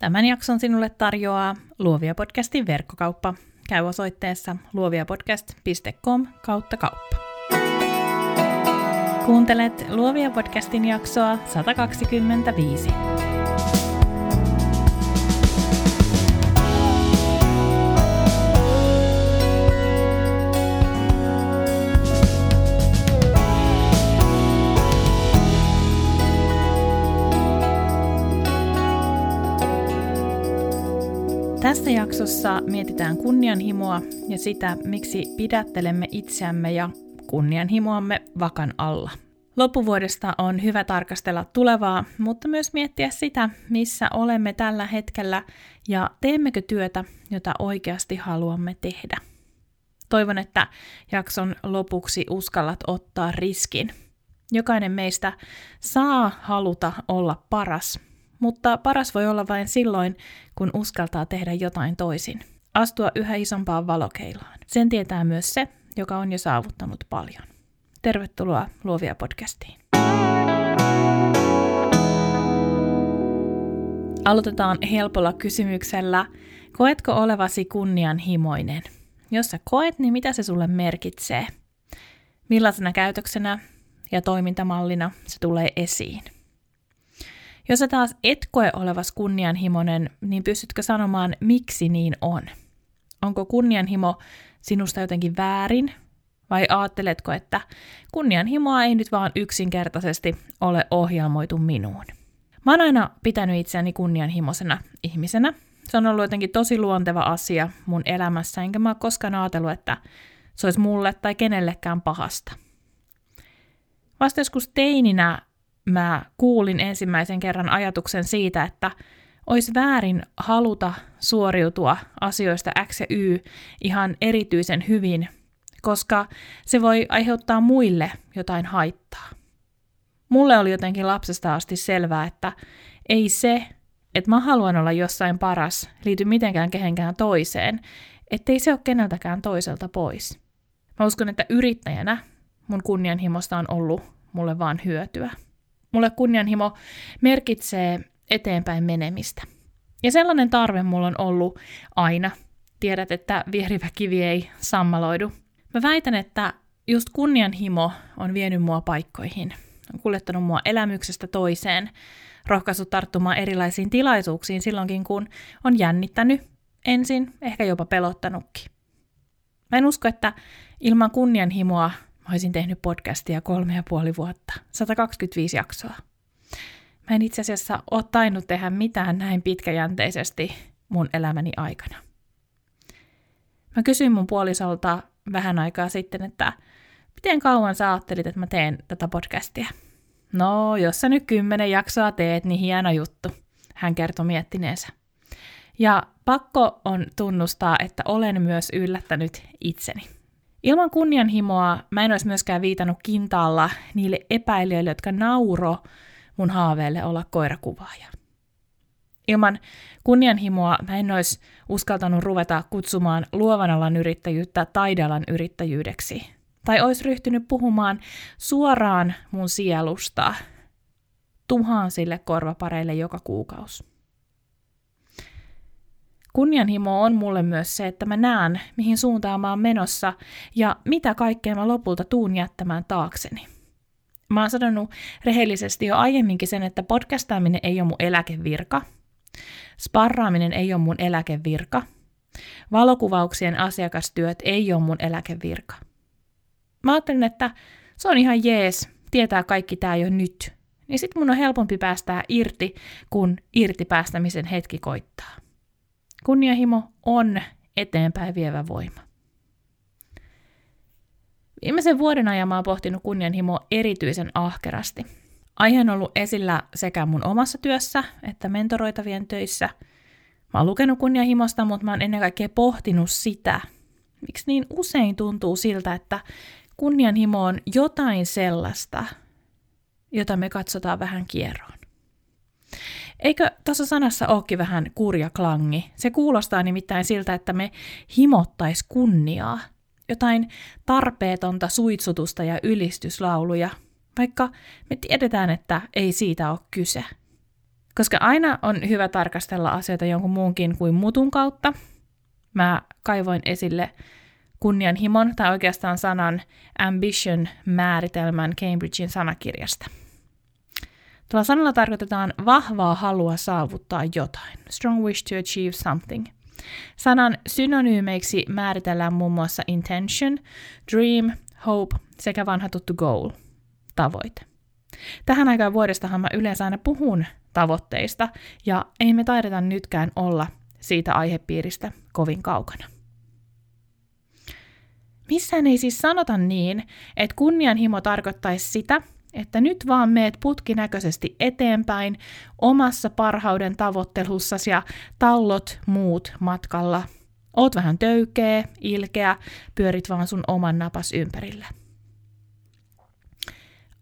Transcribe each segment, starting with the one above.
Tämän jakson sinulle tarjoaa Luovia podcastin verkkokauppa. Käy osoitteessa luoviapodcast.com kautta kauppa. Kuuntelet Luovia podcastin jaksoa 125. Tässä jaksossa mietitään kunnianhimoa ja sitä, miksi pidättelemme itseämme ja kunnianhimoamme vakan alla. Loppuvuodesta on hyvä tarkastella tulevaa, mutta myös miettiä sitä, missä olemme tällä hetkellä ja teemmekö työtä, jota oikeasti haluamme tehdä. Toivon, että jakson lopuksi uskallat ottaa riskin. Jokainen meistä saa haluta olla paras, mutta paras voi olla vain silloin, kun uskaltaa tehdä jotain toisin. Astua yhä isompaan valokeilaan. Sen tietää myös se, joka on jo saavuttanut paljon. Tervetuloa Luovia podcastiin. Aloitetaan helpolla kysymyksellä, koetko olevasi kunnianhimoinen? Jos sä koet, niin mitä se sulle merkitsee? Millaisena käytöksenä ja toimintamallina se tulee esiin? Jos sä taas et koe olevas kunnianhimoinen, niin pystytkö sanomaan, miksi niin on? Onko kunnianhimo sinusta jotenkin väärin? Vai ajatteletko, että kunnianhimoa ei nyt vaan yksinkertaisesti ole ohjelmoitu minuun? Mä oon aina pitänyt itseäni kunnianhimoisena ihmisenä. Se on ollut jotenkin tosi luonteva asia mun elämässä, enkä mä ole koskaan ajatellut, että se olisi mulle tai kenellekään pahasta. Vasta joskus teininä mä kuulin ensimmäisen kerran ajatuksen siitä, että olisi väärin haluta suoriutua asioista X ja Y ihan erityisen hyvin, koska se voi aiheuttaa muille jotain haittaa. Mulle oli jotenkin lapsesta asti selvää, että ei se, että mä haluan olla jossain paras, liity mitenkään kehenkään toiseen, ettei se ole keneltäkään toiselta pois. Mä uskon, että yrittäjänä mun kunnianhimosta on ollut mulle vaan hyötyä. Mulle kunnianhimo merkitsee eteenpäin menemistä. Ja sellainen tarve mulla on ollut aina. Tiedät, että vierivä kivi ei sammaloidu. Mä väitän, että just kunnianhimo on vienyt mua paikkoihin. On kuljettanut mua elämyksestä toiseen, rohkaissut tarttumaan erilaisiin tilaisuuksiin silloinkin, kun on jännittänyt, ensin ehkä jopa pelottanutkin. Mä en usko, että ilman kunnianhimoa olisin tehnyt podcastia kolme ja puoli vuotta, 125 jaksoa. Mä en itse asiassa ole tainnut tehdä mitään näin pitkäjänteisesti mun elämäni aikana. Mä kysyin mun puolisolta vähän aikaa sitten, että miten kauan sä ajattelit, että mä teen tätä podcastia? No, jos sä nyt kymmenen jaksoa teet, niin hieno juttu, hän kertoi miettineensä. Ja pakko on tunnustaa, että olen myös yllättänyt itseni. Ilman kunnianhimoa mä en olisi myöskään viitannut kintaalla niille epäilijöille, jotka nauro mun haaveelle olla koirakuvaaja. Ilman kunnianhimoa mä en olisi uskaltanut ruveta kutsumaan luovan alan yrittäjyyttä taidealan yrittäjyydeksi. Tai olisi ryhtynyt puhumaan suoraan mun sielusta tuhansille korvapareille joka kuukausi. Kunnianhimo on mulle myös se, että mä näen, mihin suuntaan mä oon menossa ja mitä kaikkea mä lopulta tuun jättämään taakseni. Mä oon sanonut rehellisesti jo aiemminkin sen, että podcastaaminen ei ole mun eläkevirka. Sparraaminen ei ole mun eläkevirka. Valokuvauksien asiakastyöt ei ole mun eläkevirka. Mä ajattelin, että se on ihan jees, tietää kaikki tää jo nyt. Niin sit mun on helpompi päästää irti, kun irti päästämisen hetki koittaa. Kunnianhimo on eteenpäin vievä voima. Viimeisen vuoden ajan mä oon pohtinut kunnianhimoa erityisen ahkerasti. Aihe on ollut esillä sekä mun omassa työssä että mentoroitavien töissä. Mä oon lukenut kunnianhimosta, mutta mä oon ennen kaikkea pohtinut sitä, miksi niin usein tuntuu siltä, että kunnianhimo on jotain sellaista, jota me katsotaan vähän kierroon. Eikö tuossa sanassa olekin vähän kurja klangi? Se kuulostaa nimittäin siltä, että me himottais kunniaa, jotain tarpeetonta suitsutusta ja ylistyslauluja, vaikka me tiedetään, että ei siitä ole kyse. Koska aina on hyvä tarkastella asioita jonkun muunkin kuin mutun kautta. Mä kaivoin esille kunnianhimon tai oikeastaan sanan ambition määritelmän Cambridgein sanakirjasta. Tuolla sanalla tarkoitetaan vahvaa halua saavuttaa jotain, strong wish to achieve something. Sanan synonyymeiksi määritellään muun muassa intention, dream, hope sekä vanha tuttu goal, tavoite. Tähän aikaan vuodestahan mä yleensä aina puhun tavoitteista, ja ei me taideta nytkään olla siitä aihepiiristä kovin kaukana. Missään ei siis sanota niin, että kunnianhimo tarkoittaisi sitä, että nyt vaan meet putkinäköisesti eteenpäin omassa parhauden tavoittelussasi ja tallot muut matkalla. Oot vähän töykeä, ilkeä, pyörit vaan sun oman napas ympärillä.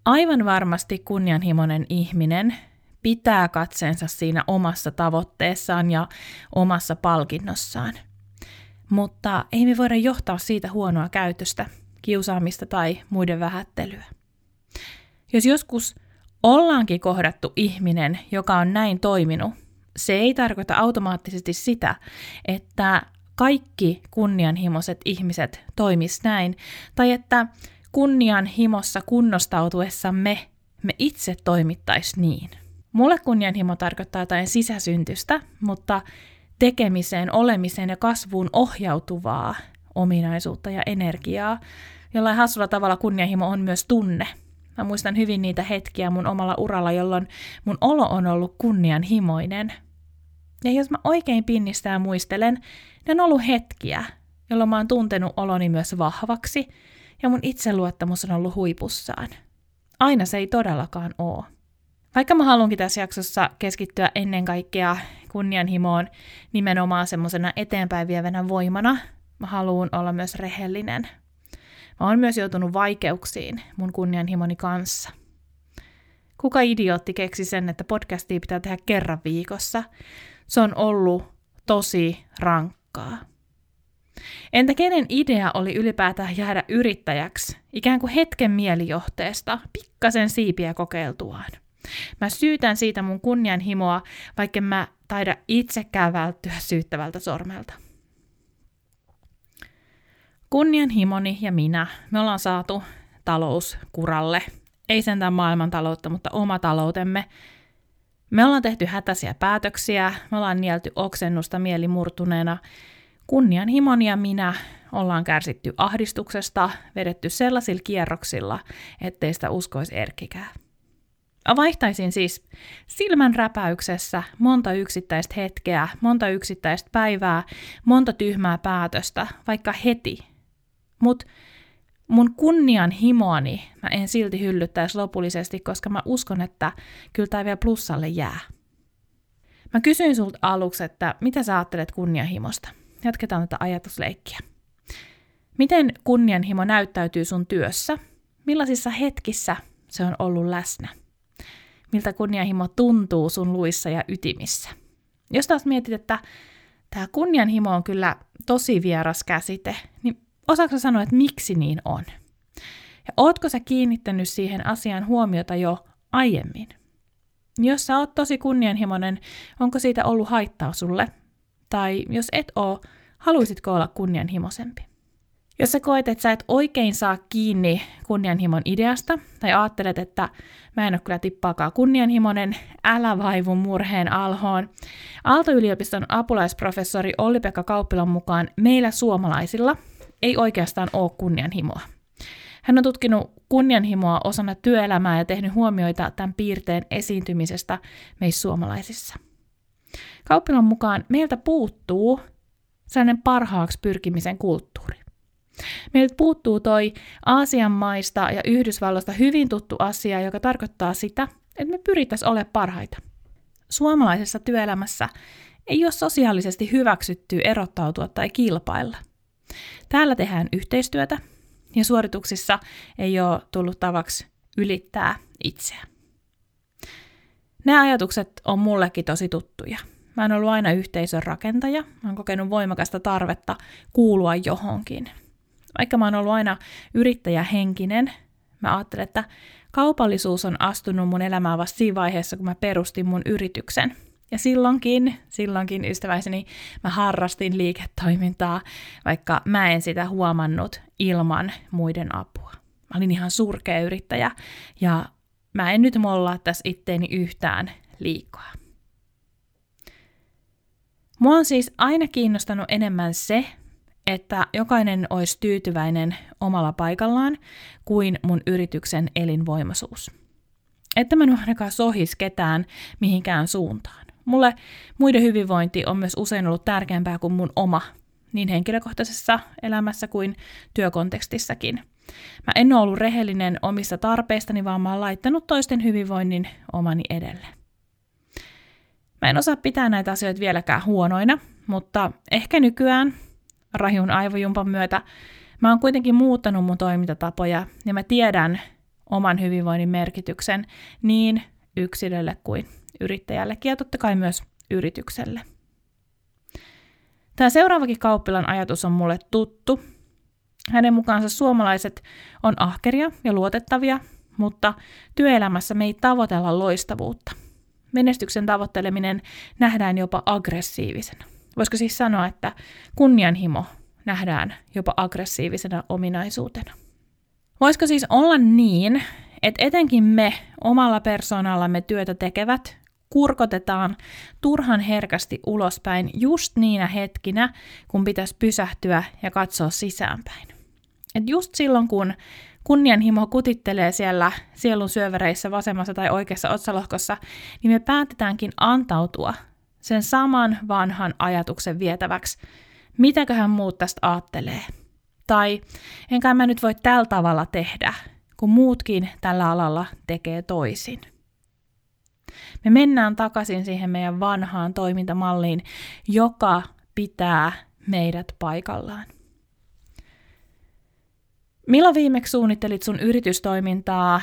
Aivan varmasti kunnianhimoinen ihminen pitää katseensa siinä omassa tavoitteessaan ja omassa palkinnossaan. Mutta ei me voida johtaa siitä huonoa käytöstä, kiusaamista tai muiden vähättelyä. Jos joskus ollaankin kohdattu ihminen, joka on näin toiminut, se ei tarkoita automaattisesti sitä, että kaikki kunnianhimoiset ihmiset toimis näin, tai että kunnianhimossa kunnostautuessamme me itse toimittais niin. Mulle kunnianhimo tarkoittaa jotain sisäsyntystä, mutta tekemiseen, olemiseen ja kasvuun ohjautuvaa ominaisuutta ja energiaa. Jollain hassulla tavalla kunnianhimo on myös tunne. Mä muistan hyvin niitä hetkiä mun omalla uralla, jolloin mun olo on ollut kunnianhimoinen. Ja jos mä oikein pinnistää muistelen, ne on ollut hetkiä, jolloin mä oon tuntenut oloni myös vahvaksi ja mun itseluottamus on ollut huipussaan. Aina se ei todellakaan oo. Vaikka mä haluankin tässä jaksossa keskittyä ennen kaikkea kunnianhimoon nimenomaan semmoisena eteenpäin vievänä voimana, mä haluan olla myös rehellinen. Mä oon myös joutunut vaikeuksiin mun kunnianhimoni kanssa. Kuka idiootti keksi sen, että podcastia pitää tehdä kerran viikossa? Se on ollut tosi rankkaa. Entä kenen idea oli ylipäätään jäädä yrittäjäksi, ikään kuin hetken mielijohteesta, pikkasen siipiä kokeiltuaan? Mä syytän siitä mun kunnianhimoa, vaikka mä taida itsekään välttyä syyttävältä sormelta. Kunnianhimoni ja minä, me ollaan saatu talouskuralle. Ei sentään maailmantaloutta, mutta oma taloutemme. Me ollaan tehty hätäisiä päätöksiä, me ollaan nielty oksennusta mielimurtuneena. Kunnianhimoni ja minä ollaan kärsitty ahdistuksesta, vedetty sellaisilla kierroksilla, ettei sitä uskoisi erkkikään. Vaihtaisin siis silmän räpäyksessä monta yksittäistä hetkeä, monta yksittäistä päivää, monta tyhmää päätöstä, vaikka heti. Mutta mun kunnianhimoani mä en silti hyllyttäisi lopullisesti, koska mä uskon, että kyllä tämä vielä plussalle jää. Mä kysyin sulta aluksi, että mitä sä ajattelet kunnianhimosta? Jatketaan tätä ajatusleikkiä. Miten kunnianhimo näyttäytyy sun työssä? Millaisissa hetkissä se on ollut läsnä? miltä kunnianhimo tuntuu sun luissa ja ytimissä. Jos taas mietit, että tämä kunnianhimo on kyllä tosi vieras käsite, niin osaako sanoa, että miksi niin on? Ja ootko sä kiinnittänyt siihen asiaan huomiota jo aiemmin? Jos sä oot tosi kunnianhimoinen, onko siitä ollut haittaa sulle? Tai jos et oo, haluaisitko olla kunnianhimoisempi? Jos sä koet, että sä et oikein saa kiinni kunnianhimon ideasta, tai ajattelet, että mä en ole kyllä tippaakaan kunnianhimoinen, älä vaivu murheen alhoon. Aalto-yliopiston apulaisprofessori Olli-Pekka Kauppilan mukaan meillä suomalaisilla ei oikeastaan ole kunnianhimoa. Hän on tutkinut kunnianhimoa osana työelämää ja tehnyt huomioita tämän piirteen esiintymisestä meissä suomalaisissa. Kauppilan mukaan meiltä puuttuu sellainen parhaaksi pyrkimisen kulttuuri. Meiltä puuttuu toi Aasian maista ja Yhdysvalloista hyvin tuttu asia, joka tarkoittaa sitä, että me pyrittäisiin olemaan parhaita. Suomalaisessa työelämässä ei ole sosiaalisesti hyväksytty erottautua tai kilpailla. Täällä tehdään yhteistyötä ja suorituksissa ei ole tullut tavaksi ylittää itseä. Nämä ajatukset on mullekin tosi tuttuja. Mä oon ollut aina yhteisön rakentaja, mä oon kokenut voimakasta tarvetta kuulua johonkin – vaikka mä oon ollut aina yrittäjähenkinen, mä ajattelen, että kaupallisuus on astunut mun elämään vasta siinä vaiheessa, kun mä perustin mun yrityksen. Ja silloinkin, silloinkin ystäväiseni, mä harrastin liiketoimintaa, vaikka mä en sitä huomannut ilman muiden apua. Mä olin ihan surkea yrittäjä ja mä en nyt mollaa tässä itteeni yhtään liikaa. Mua on siis aina kiinnostanut enemmän se, että jokainen olisi tyytyväinen omalla paikallaan kuin mun yrityksen elinvoimaisuus. Että mä en ainakaan sohis ketään mihinkään suuntaan. Mulle muiden hyvinvointi on myös usein ollut tärkeämpää kuin mun oma, niin henkilökohtaisessa elämässä kuin työkontekstissakin. Mä en ole ollut rehellinen omista tarpeistani, vaan mä oon laittanut toisten hyvinvoinnin omani edelle. Mä en osaa pitää näitä asioita vieläkään huonoina, mutta ehkä nykyään rajun aivojumpan myötä mä oon kuitenkin muuttanut mun toimintatapoja ja mä tiedän oman hyvinvoinnin merkityksen niin yksilölle kuin yrittäjällekin ja totta kai myös yritykselle. Tämä seuraavakin kauppilan ajatus on mulle tuttu. Hänen mukaansa suomalaiset on ahkeria ja luotettavia, mutta työelämässä me ei tavoitella loistavuutta. Menestyksen tavoitteleminen nähdään jopa aggressiivisena. Voisiko siis sanoa, että kunnianhimo nähdään jopa aggressiivisena ominaisuutena? Voisiko siis olla niin, että etenkin me omalla persoonallamme työtä tekevät kurkotetaan turhan herkästi ulospäin just niinä hetkinä, kun pitäisi pysähtyä ja katsoa sisäänpäin. Et just silloin, kun kunnianhimo kutittelee siellä sielun syövereissä vasemmassa tai oikeassa otsalohkossa, niin me päätetäänkin antautua sen saman vanhan ajatuksen vietäväksi, mitäköhän muut tästä aattelee. Tai enkä mä nyt voi tällä tavalla tehdä, kun muutkin tällä alalla tekee toisin. Me mennään takaisin siihen meidän vanhaan toimintamalliin, joka pitää meidät paikallaan. Milloin viimeksi suunnittelit sun yritystoimintaa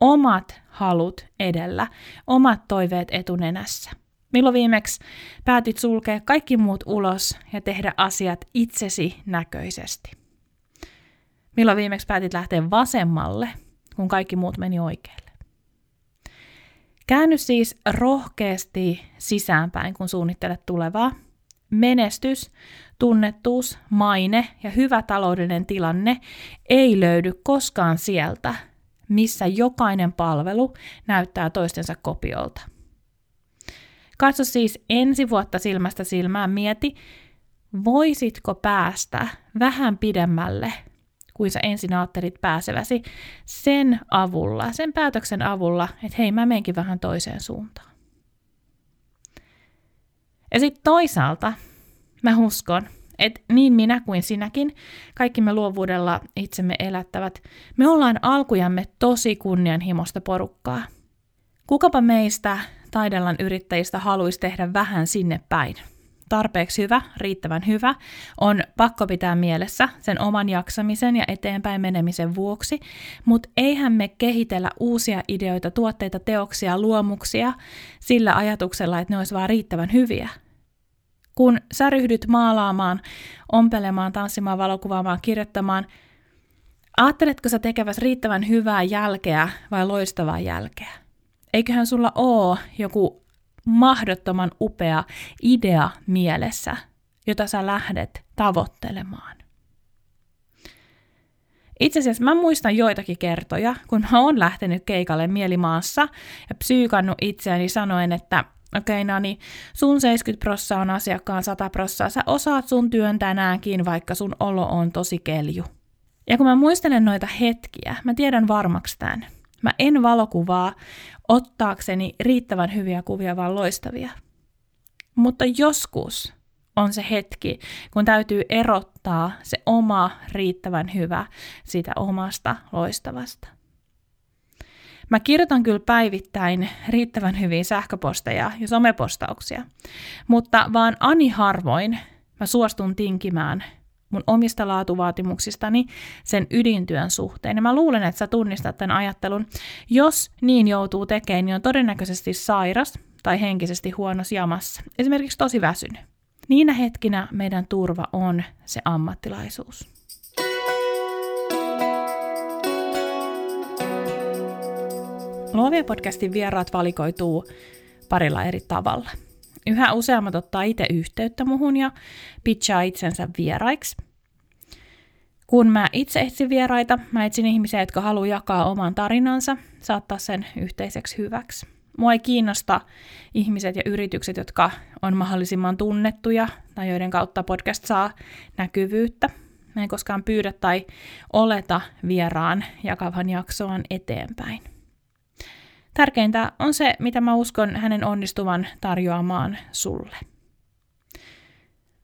omat halut edellä, omat toiveet etunenässä? Milloin viimeksi päätit sulkea kaikki muut ulos ja tehdä asiat itsesi näköisesti? Milloin viimeksi päätit lähteä vasemmalle, kun kaikki muut meni oikealle? Käänny siis rohkeasti sisäänpäin, kun suunnittelet tulevaa. Menestys, tunnettuus, maine ja hyvä taloudellinen tilanne ei löydy koskaan sieltä, missä jokainen palvelu näyttää toistensa kopiolta. Katso siis ensi vuotta silmästä silmään, mieti, voisitko päästä vähän pidemmälle kuin sä ensin ajattelit pääseväsi, sen avulla, sen päätöksen avulla, että hei, mä menenkin vähän toiseen suuntaan. Ja sitten toisaalta mä uskon, että niin minä kuin sinäkin, kaikki me luovuudella itsemme elättävät, me ollaan alkujamme tosi kunnianhimosta porukkaa. Kukapa meistä taidellan yrittäjistä haluaisi tehdä vähän sinne päin? Tarpeeksi hyvä, riittävän hyvä, on pakko pitää mielessä sen oman jaksamisen ja eteenpäin menemisen vuoksi, mutta eihän me kehitellä uusia ideoita, tuotteita, teoksia, luomuksia sillä ajatuksella, että ne olisi vaan riittävän hyviä. Kun sä ryhdyt maalaamaan, ompelemaan, tanssimaan, valokuvaamaan, kirjoittamaan, ajatteletko sä tekeväs riittävän hyvää jälkeä vai loistavaa jälkeä? Eiköhän sulla oo joku mahdottoman upea idea mielessä, jota sä lähdet tavoittelemaan. Itse asiassa mä muistan joitakin kertoja, kun mä oon lähtenyt keikalle mielimaassa ja psyykannut itseäni sanoen, että okei, okay, no niin, sun 70 prossaa on asiakkaan 100 prossaa, sä osaat sun työn tänäänkin, vaikka sun olo on tosi kelju. Ja kun mä muistelen noita hetkiä, mä tiedän varmaksi tämän. Mä en valokuvaa ottaakseni riittävän hyviä kuvia, vaan loistavia. Mutta joskus on se hetki, kun täytyy erottaa se oma riittävän hyvä siitä omasta loistavasta. Mä kirjoitan kyllä päivittäin riittävän hyviä sähköposteja ja somepostauksia, mutta vaan ani harvoin mä suostun tinkimään mun omista laatuvaatimuksistani sen ydintyön suhteen. Ja mä luulen, että sä tunnistat tämän ajattelun. Jos niin joutuu tekemään, niin on todennäköisesti sairas tai henkisesti huonossa jamassa. Esimerkiksi tosi väsynyt. Niinä hetkinä meidän turva on se ammattilaisuus. Luovia podcastin vieraat valikoituu parilla eri tavalla. Yhä useammat ottaa itse yhteyttä muhun ja pitchaa itsensä vieraiksi. Kun mä itse etsin vieraita, mä etsin ihmisiä, jotka haluaa jakaa oman tarinansa, saattaa sen yhteiseksi hyväksi. Mua ei kiinnosta ihmiset ja yritykset, jotka on mahdollisimman tunnettuja tai joiden kautta podcast saa näkyvyyttä. Mä en koskaan pyydä tai oleta vieraan jakavan jaksoaan eteenpäin. Tärkeintä on se, mitä mä uskon hänen onnistuvan tarjoamaan sulle.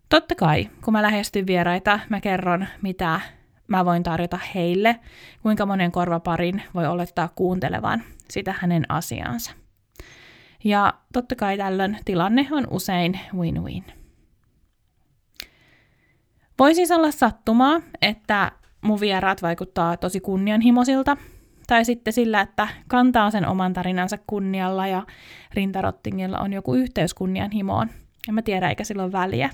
Totta kai, kun mä lähestyn vieraita, mä kerron, mitä mä voin tarjota heille, kuinka monen korvaparin voi olettaa kuuntelevan sitä hänen asiaansa. Ja totta kai tällöin tilanne on usein win-win. Voi siis olla sattumaa, että mun vieraat vaikuttaa tosi kunnianhimoisilta, tai sitten sillä, että kantaa sen oman tarinansa kunnialla ja rintarottingilla on joku yhteys kunnianhimoon. En mä tiedä, eikä silloin väliä.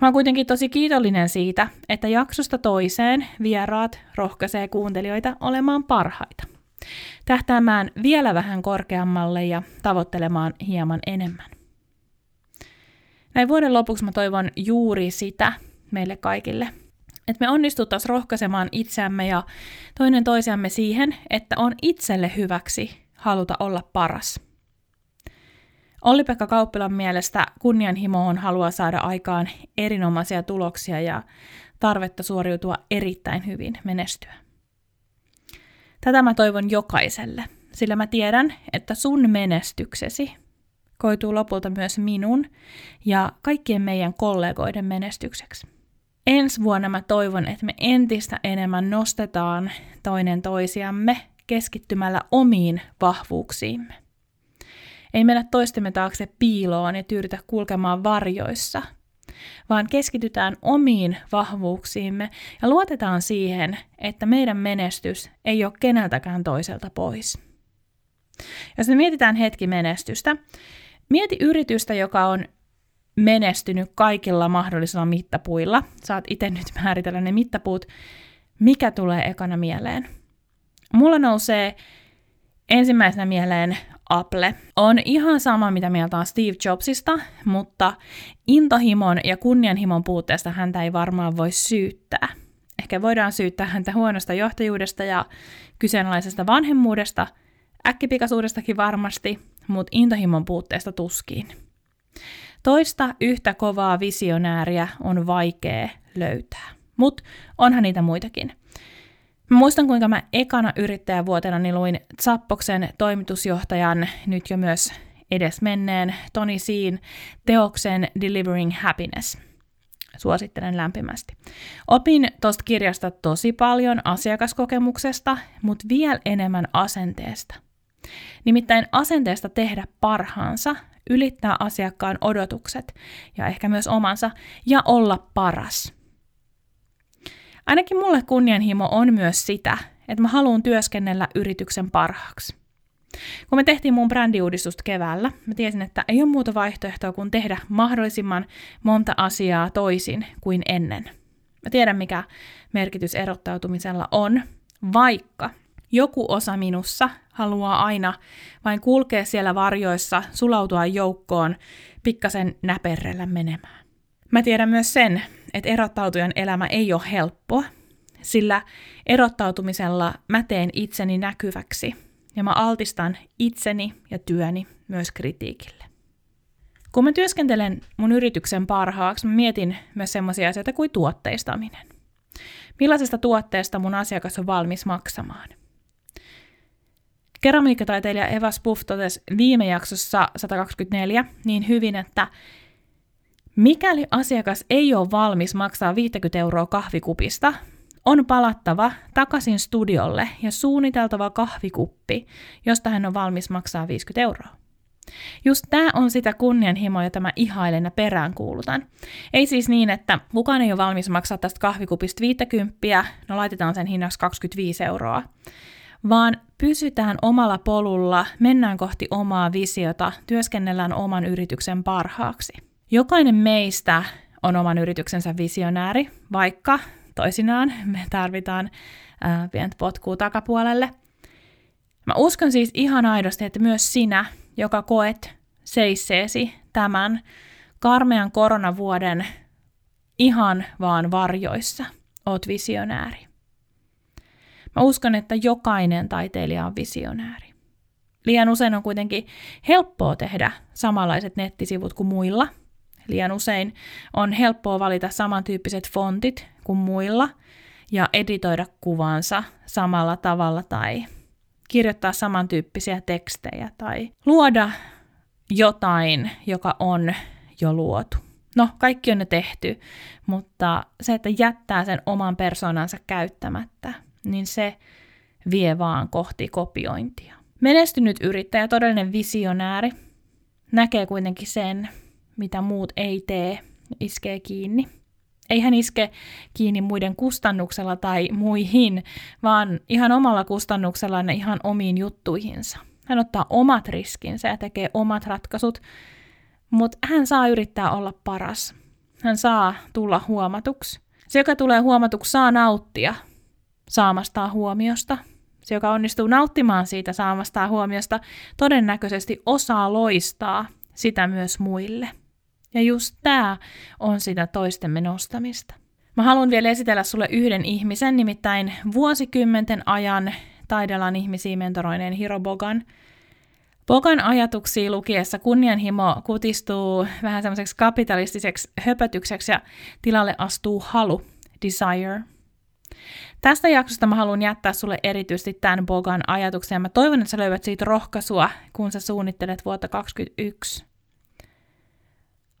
Mä oon kuitenkin tosi kiitollinen siitä, että jaksosta toiseen vieraat rohkaisee kuuntelijoita olemaan parhaita. Tähtäämään vielä vähän korkeammalle ja tavoittelemaan hieman enemmän. Näin vuoden lopuksi mä toivon juuri sitä meille kaikille, että me onnistuttaisiin rohkaisemaan itseämme ja toinen toisiamme siihen, että on itselle hyväksi haluta olla paras. Olli-Pekka Kauppilan mielestä kunnianhimoon haluaa saada aikaan erinomaisia tuloksia ja tarvetta suoriutua erittäin hyvin menestyä. Tätä mä toivon jokaiselle, sillä mä tiedän, että sun menestyksesi koituu lopulta myös minun ja kaikkien meidän kollegoiden menestykseksi. Ensi vuonna mä toivon, että me entistä enemmän nostetaan toinen toisiamme keskittymällä omiin vahvuuksiimme. Ei mennä toistemme taakse piiloon ja tyyritä kulkemaan varjoissa, vaan keskitytään omiin vahvuuksiimme ja luotetaan siihen, että meidän menestys ei ole keneltäkään toiselta pois. Jos me mietitään hetki menestystä, mieti yritystä, joka on menestynyt kaikilla mahdollisilla mittapuilla. Saat itse nyt määritellä ne mittapuut. Mikä tulee ekana mieleen? Mulla nousee ensimmäisenä mieleen Apple. On ihan sama, mitä mieltä on Steve Jobsista, mutta intohimon ja kunnianhimon puutteesta häntä ei varmaan voi syyttää. Ehkä voidaan syyttää häntä huonosta johtajuudesta ja kyseenalaisesta vanhemmuudesta, äkkipikaisuudestakin varmasti, mutta intohimon puutteesta tuskiin. Toista yhtä kovaa visionääriä on vaikea löytää, mutta onhan niitä muitakin. Mä muistan, kuinka mä ekana yrittäjävuotena niin luin Zappoksen toimitusjohtajan, nyt jo myös edesmenneen Toni Siin teoksen Delivering Happiness. Suosittelen lämpimästi. Opin tuosta kirjasta tosi paljon asiakaskokemuksesta, mutta vielä enemmän asenteesta. Nimittäin asenteesta tehdä parhaansa, ylittää asiakkaan odotukset ja ehkä myös omansa ja olla paras. Ainakin mulle kunnianhimo on myös sitä, että mä haluan työskennellä yrityksen parhaaksi. Kun me tehtiin mun brändiuudistusta keväällä, mä tiesin, että ei ole muuta vaihtoehtoa kuin tehdä mahdollisimman monta asiaa toisin kuin ennen. Mä tiedän, mikä merkitys erottautumisella on, vaikka joku osa minussa haluaa aina vain kulkea siellä varjoissa, sulautua joukkoon, pikkasen näperrellä menemään. Mä tiedän myös sen, että erottautujan elämä ei ole helppoa, sillä erottautumisella mä teen itseni näkyväksi ja mä altistan itseni ja työni myös kritiikille. Kun mä työskentelen mun yrityksen parhaaksi, mä mietin myös sellaisia asioita kuin tuotteistaminen. Millaisesta tuotteesta mun asiakas on valmis maksamaan? Keramiikkataiteilija Eva Spuff totesi viime jaksossa 124 niin hyvin, että mikäli asiakas ei ole valmis maksaa 50 euroa kahvikupista, on palattava takaisin studiolle ja suunniteltava kahvikuppi, josta hän on valmis maksaa 50 euroa. Just tämä on sitä kunnianhimoa, jota mä ihailen ja peräänkuulutan. Ei siis niin, että kukaan ei ole valmis maksaa tästä kahvikupista 50, no laitetaan sen hinnaksi 25 euroa, vaan pysytään omalla polulla, mennään kohti omaa visiota, työskennellään oman yrityksen parhaaksi. Jokainen meistä on oman yrityksensä visionääri, vaikka toisinaan me tarvitaan äh, pientä potkua takapuolelle. Mä uskon siis ihan aidosti, että myös sinä, joka koet seisseesi tämän karmean koronavuoden ihan vaan varjoissa, oot visionääri. Mä uskon, että jokainen taiteilija on visionääri. Liian usein on kuitenkin helppoa tehdä samanlaiset nettisivut kuin muilla. Liian usein on helppoa valita samantyyppiset fontit kuin muilla ja editoida kuvansa samalla tavalla tai kirjoittaa samantyyppisiä tekstejä tai luoda jotain, joka on jo luotu. No, kaikki on jo tehty, mutta se, että jättää sen oman persoonansa käyttämättä, niin se vie vaan kohti kopiointia. Menestynyt yrittäjä, todellinen visionääri, näkee kuitenkin sen, mitä muut ei tee, iskee kiinni. Ei hän iske kiinni muiden kustannuksella tai muihin, vaan ihan omalla kustannuksellaan ja ihan omiin juttuihinsa. Hän ottaa omat riskinsä ja tekee omat ratkaisut, mutta hän saa yrittää olla paras. Hän saa tulla huomatuksi. Se, joka tulee huomatuksi, saa nauttia saamastaan huomiosta. Se, joka onnistuu nauttimaan siitä saamastaan huomiosta, todennäköisesti osaa loistaa sitä myös muille. Ja just tämä on sitä toistemme nostamista. Mä haluan vielä esitellä sulle yhden ihmisen, nimittäin vuosikymmenten ajan taidelan ihmisiä mentoroineen Hiro Bogan. Bogan ajatuksia lukiessa kunnianhimo kutistuu vähän semmoiseksi kapitalistiseksi höpötykseksi ja tilalle astuu halu, desire. Tästä jaksosta mä haluan jättää sulle erityisesti tämän Bogan ajatuksen ja mä toivon, että sä löydät siitä rohkaisua, kun sä suunnittelet vuotta 2021.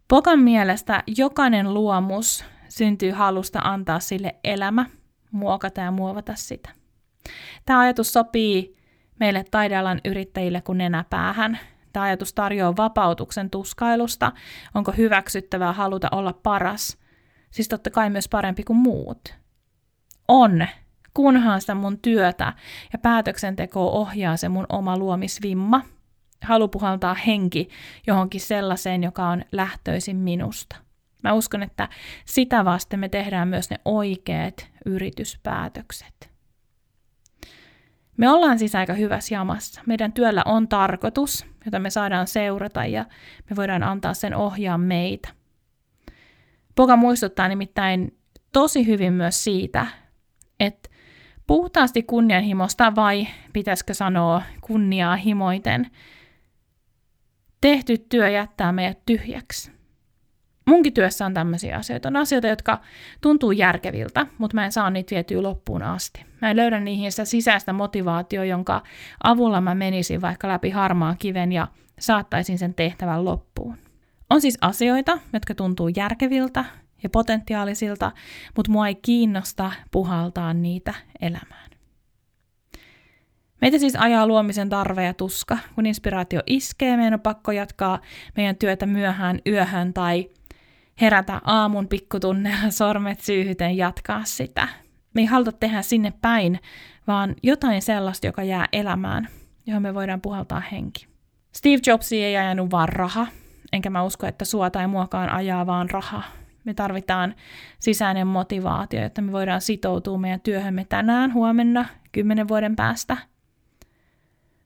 Bogan mielestä jokainen luomus syntyy halusta antaa sille elämä, muokata ja muovata sitä. Tämä ajatus sopii meille taidealan yrittäjille kuin nenäpäähän. Tämä ajatus tarjoaa vapautuksen tuskailusta, onko hyväksyttävää haluta olla paras, siis totta kai myös parempi kuin muut. On, kunhan sitä mun työtä ja päätöksentekoa ohjaa se mun oma luomisvimma. Halu puhaltaa henki johonkin sellaiseen, joka on lähtöisin minusta. Mä uskon, että sitä vasten me tehdään myös ne oikeat yrityspäätökset. Me ollaan siis aika hyvässä jamassa. Meidän työllä on tarkoitus, jota me saadaan seurata ja me voidaan antaa sen ohjaa meitä. Poka muistuttaa nimittäin tosi hyvin myös siitä, että puhtaasti kunnianhimosta vai pitäisikö sanoa kunniaa himoiten, tehty työ jättää meidät tyhjäksi munkin työssä on tämmöisiä asioita. On asioita, jotka tuntuu järkeviltä, mutta mä en saa niitä vietyä loppuun asti. Mä en löydä niihin sitä sisäistä motivaatio, jonka avulla mä menisin vaikka läpi harmaan kiven ja saattaisin sen tehtävän loppuun. On siis asioita, jotka tuntuu järkeviltä ja potentiaalisilta, mutta mua ei kiinnosta puhaltaa niitä elämään. Meitä siis ajaa luomisen tarve ja tuska. Kun inspiraatio iskee, meidän on pakko jatkaa meidän työtä myöhään yöhön tai herätä aamun pikkutunneilla sormet syyhyten jatkaa sitä. Me ei haluta tehdä sinne päin, vaan jotain sellaista, joka jää elämään, johon me voidaan puhaltaa henki. Steve Jobs ei ajanut vaan raha, enkä mä usko, että sua tai muakaan ajaa vaan raha. Me tarvitaan sisäinen motivaatio, jotta me voidaan sitoutua meidän työhömme tänään, huomenna, kymmenen vuoden päästä.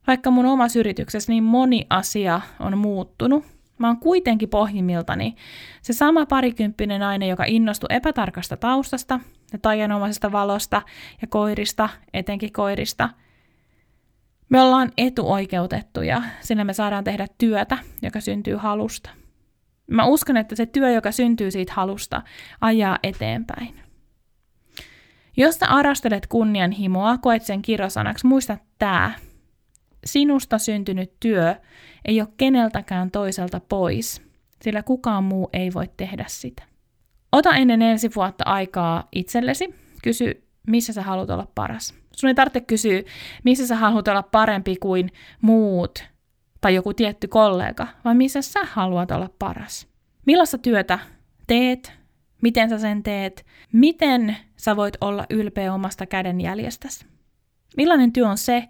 Vaikka mun omassa yrityksessä niin moni asia on muuttunut, Mä oon kuitenkin pohjimmiltani se sama parikymppinen nainen, joka innostui epätarkasta taustasta ja taianomaisesta valosta ja koirista, etenkin koirista. Me ollaan etuoikeutettuja, sillä me saadaan tehdä työtä, joka syntyy halusta. Mä uskon, että se työ, joka syntyy siitä halusta, ajaa eteenpäin. Jos sä arastelet kunnianhimoa, koet sen kirosanaksi, muista tää. Sinusta syntynyt työ ei ole keneltäkään toiselta pois, sillä kukaan muu ei voi tehdä sitä. Ota ennen ensi vuotta aikaa itsellesi, kysy, missä sä haluat olla paras. Sun ei tarvitse kysyä, missä sä haluat olla parempi kuin muut tai joku tietty kollega, vaan missä sä haluat olla paras. Millaista työtä teet, miten sä sen teet, miten sä voit olla ylpeä omasta kädenjäljestäsi. Millainen työ on se,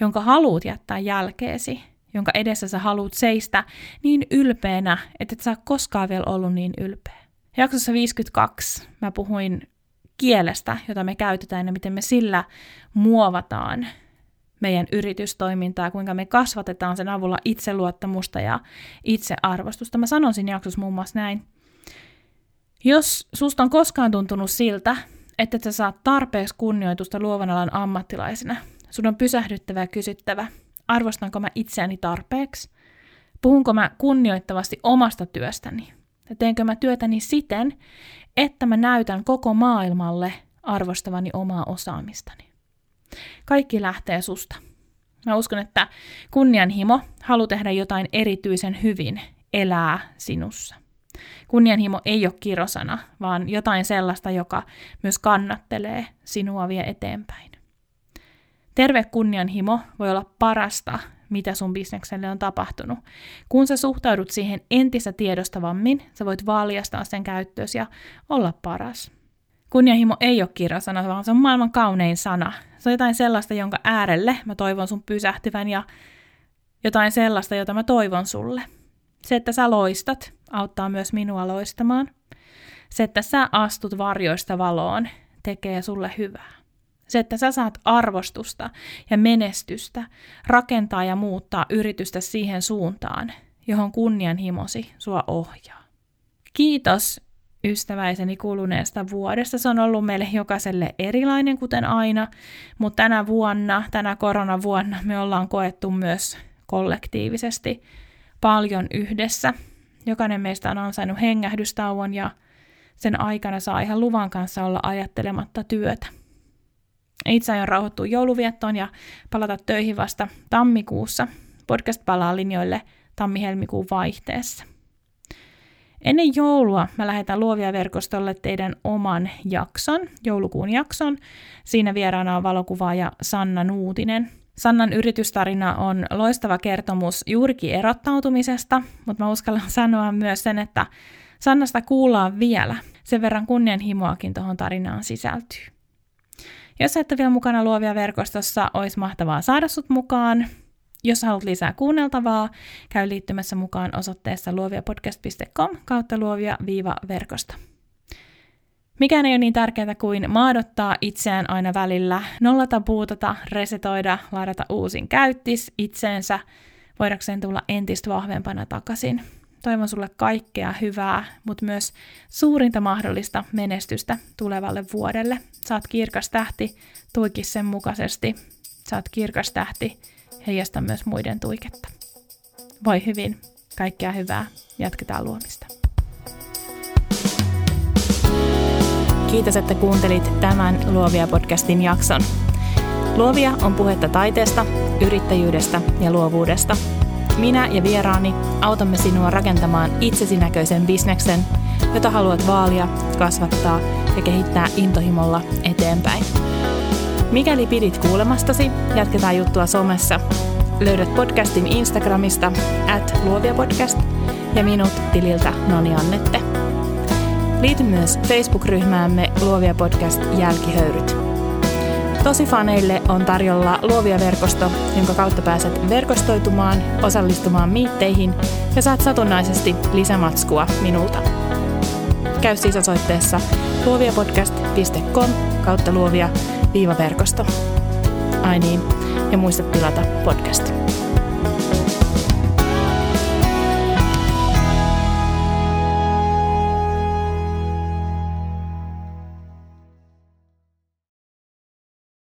jonka haluat jättää jälkeesi jonka edessä sä haluat seistä niin ylpeänä, että et sä koskaan vielä ollut niin ylpeä. Jaksossa 52 mä puhuin kielestä, jota me käytetään ja miten me sillä muovataan meidän yritystoimintaa, kuinka me kasvatetaan sen avulla itseluottamusta ja itsearvostusta. Mä sanon siinä jaksossa muun muassa näin. Jos susta on koskaan tuntunut siltä, että sä saat tarpeeksi kunnioitusta luovan alan ammattilaisena, sun on pysähdyttävä ja kysyttävä, arvostanko mä itseäni tarpeeksi, puhunko mä kunnioittavasti omasta työstäni, ja teenkö mä työtäni siten, että mä näytän koko maailmalle arvostavani omaa osaamistani. Kaikki lähtee susta. Mä uskon, että kunnianhimo, halu tehdä jotain erityisen hyvin, elää sinussa. Kunnianhimo ei ole kirosana, vaan jotain sellaista, joka myös kannattelee sinua vie eteenpäin. Terve kunnianhimo voi olla parasta, mitä sun bisnekselle on tapahtunut. Kun sä suhtaudut siihen entistä tiedostavammin, sä voit valjastaa sen käyttöösi ja olla paras. Kunnianhimo ei ole kirjasana, vaan se on maailman kaunein sana. Se on jotain sellaista, jonka äärelle mä toivon sun pysähtyvän ja jotain sellaista, jota mä toivon sulle. Se, että sä loistat, auttaa myös minua loistamaan. Se, että sä astut varjoista valoon, tekee sulle hyvää. Se, että sä saat arvostusta ja menestystä, rakentaa ja muuttaa yritystä siihen suuntaan, johon kunnianhimosi sua ohjaa. Kiitos ystäväiseni kuluneesta vuodesta. Se on ollut meille jokaiselle erilainen, kuten aina, mutta tänä vuonna, tänä koronavuonna me ollaan koettu myös kollektiivisesti paljon yhdessä. Jokainen meistä on ansainnut hengähdystauon ja sen aikana saa ihan luvan kanssa olla ajattelematta työtä. Itse aion rauhoittua jouluviettoon ja palata töihin vasta tammikuussa. Podcast palaa linjoille tammi-helmikuun vaihteessa. Ennen joulua mä lähetän Luovia verkostolle teidän oman jakson, joulukuun jakson. Siinä vieraana on valokuvaaja Sanna Nuutinen. Sannan yritystarina on loistava kertomus juurikin erottautumisesta, mutta mä uskallan sanoa myös sen, että Sannasta kuullaan vielä. Sen verran kunnianhimoakin tuohon tarinaan sisältyy. Jos et ole vielä mukana Luovia verkostossa, olisi mahtavaa saada sut mukaan. Jos haluat lisää kuunneltavaa, käy liittymässä mukaan osoitteessa luoviapodcast.com kautta luovia-verkosto. Mikään ei ole niin tärkeää kuin maadottaa itseään aina välillä, nollata, puutata, resetoida, ladata uusin käyttis itseensä, voidakseen tulla entistä vahvempana takaisin. Toivon sulle kaikkea hyvää, mutta myös suurinta mahdollista menestystä tulevalle vuodelle. Saat kirkas tähti, tuikin sen mukaisesti. Saat kirkas tähti, heijasta myös muiden tuiketta. Voi hyvin, kaikkea hyvää, jatketaan luomista. Kiitos, että kuuntelit tämän Luovia podcastin jakson. Luovia on puhetta taiteesta, yrittäjyydestä ja luovuudesta – minä ja vieraani autamme sinua rakentamaan itsesi näköisen bisneksen, jota haluat vaalia, kasvattaa ja kehittää intohimolla eteenpäin. Mikäli pidit kuulemastasi, jatketaan juttua somessa. Löydät podcastin Instagramista at luoviapodcast ja minut tililtä Noni Annette. Liity myös Facebook-ryhmäämme Luovia Podcast Jälkihöyryt. Tosi faneille on tarjolla luovia verkosto, jonka kautta pääset verkostoitumaan, osallistumaan miitteihin ja saat satunnaisesti lisämatskua minulta. Käy siis osoitteessa luoviapodcast.com kautta luovia-verkosto. Ai niin, ja muista tilata podcast.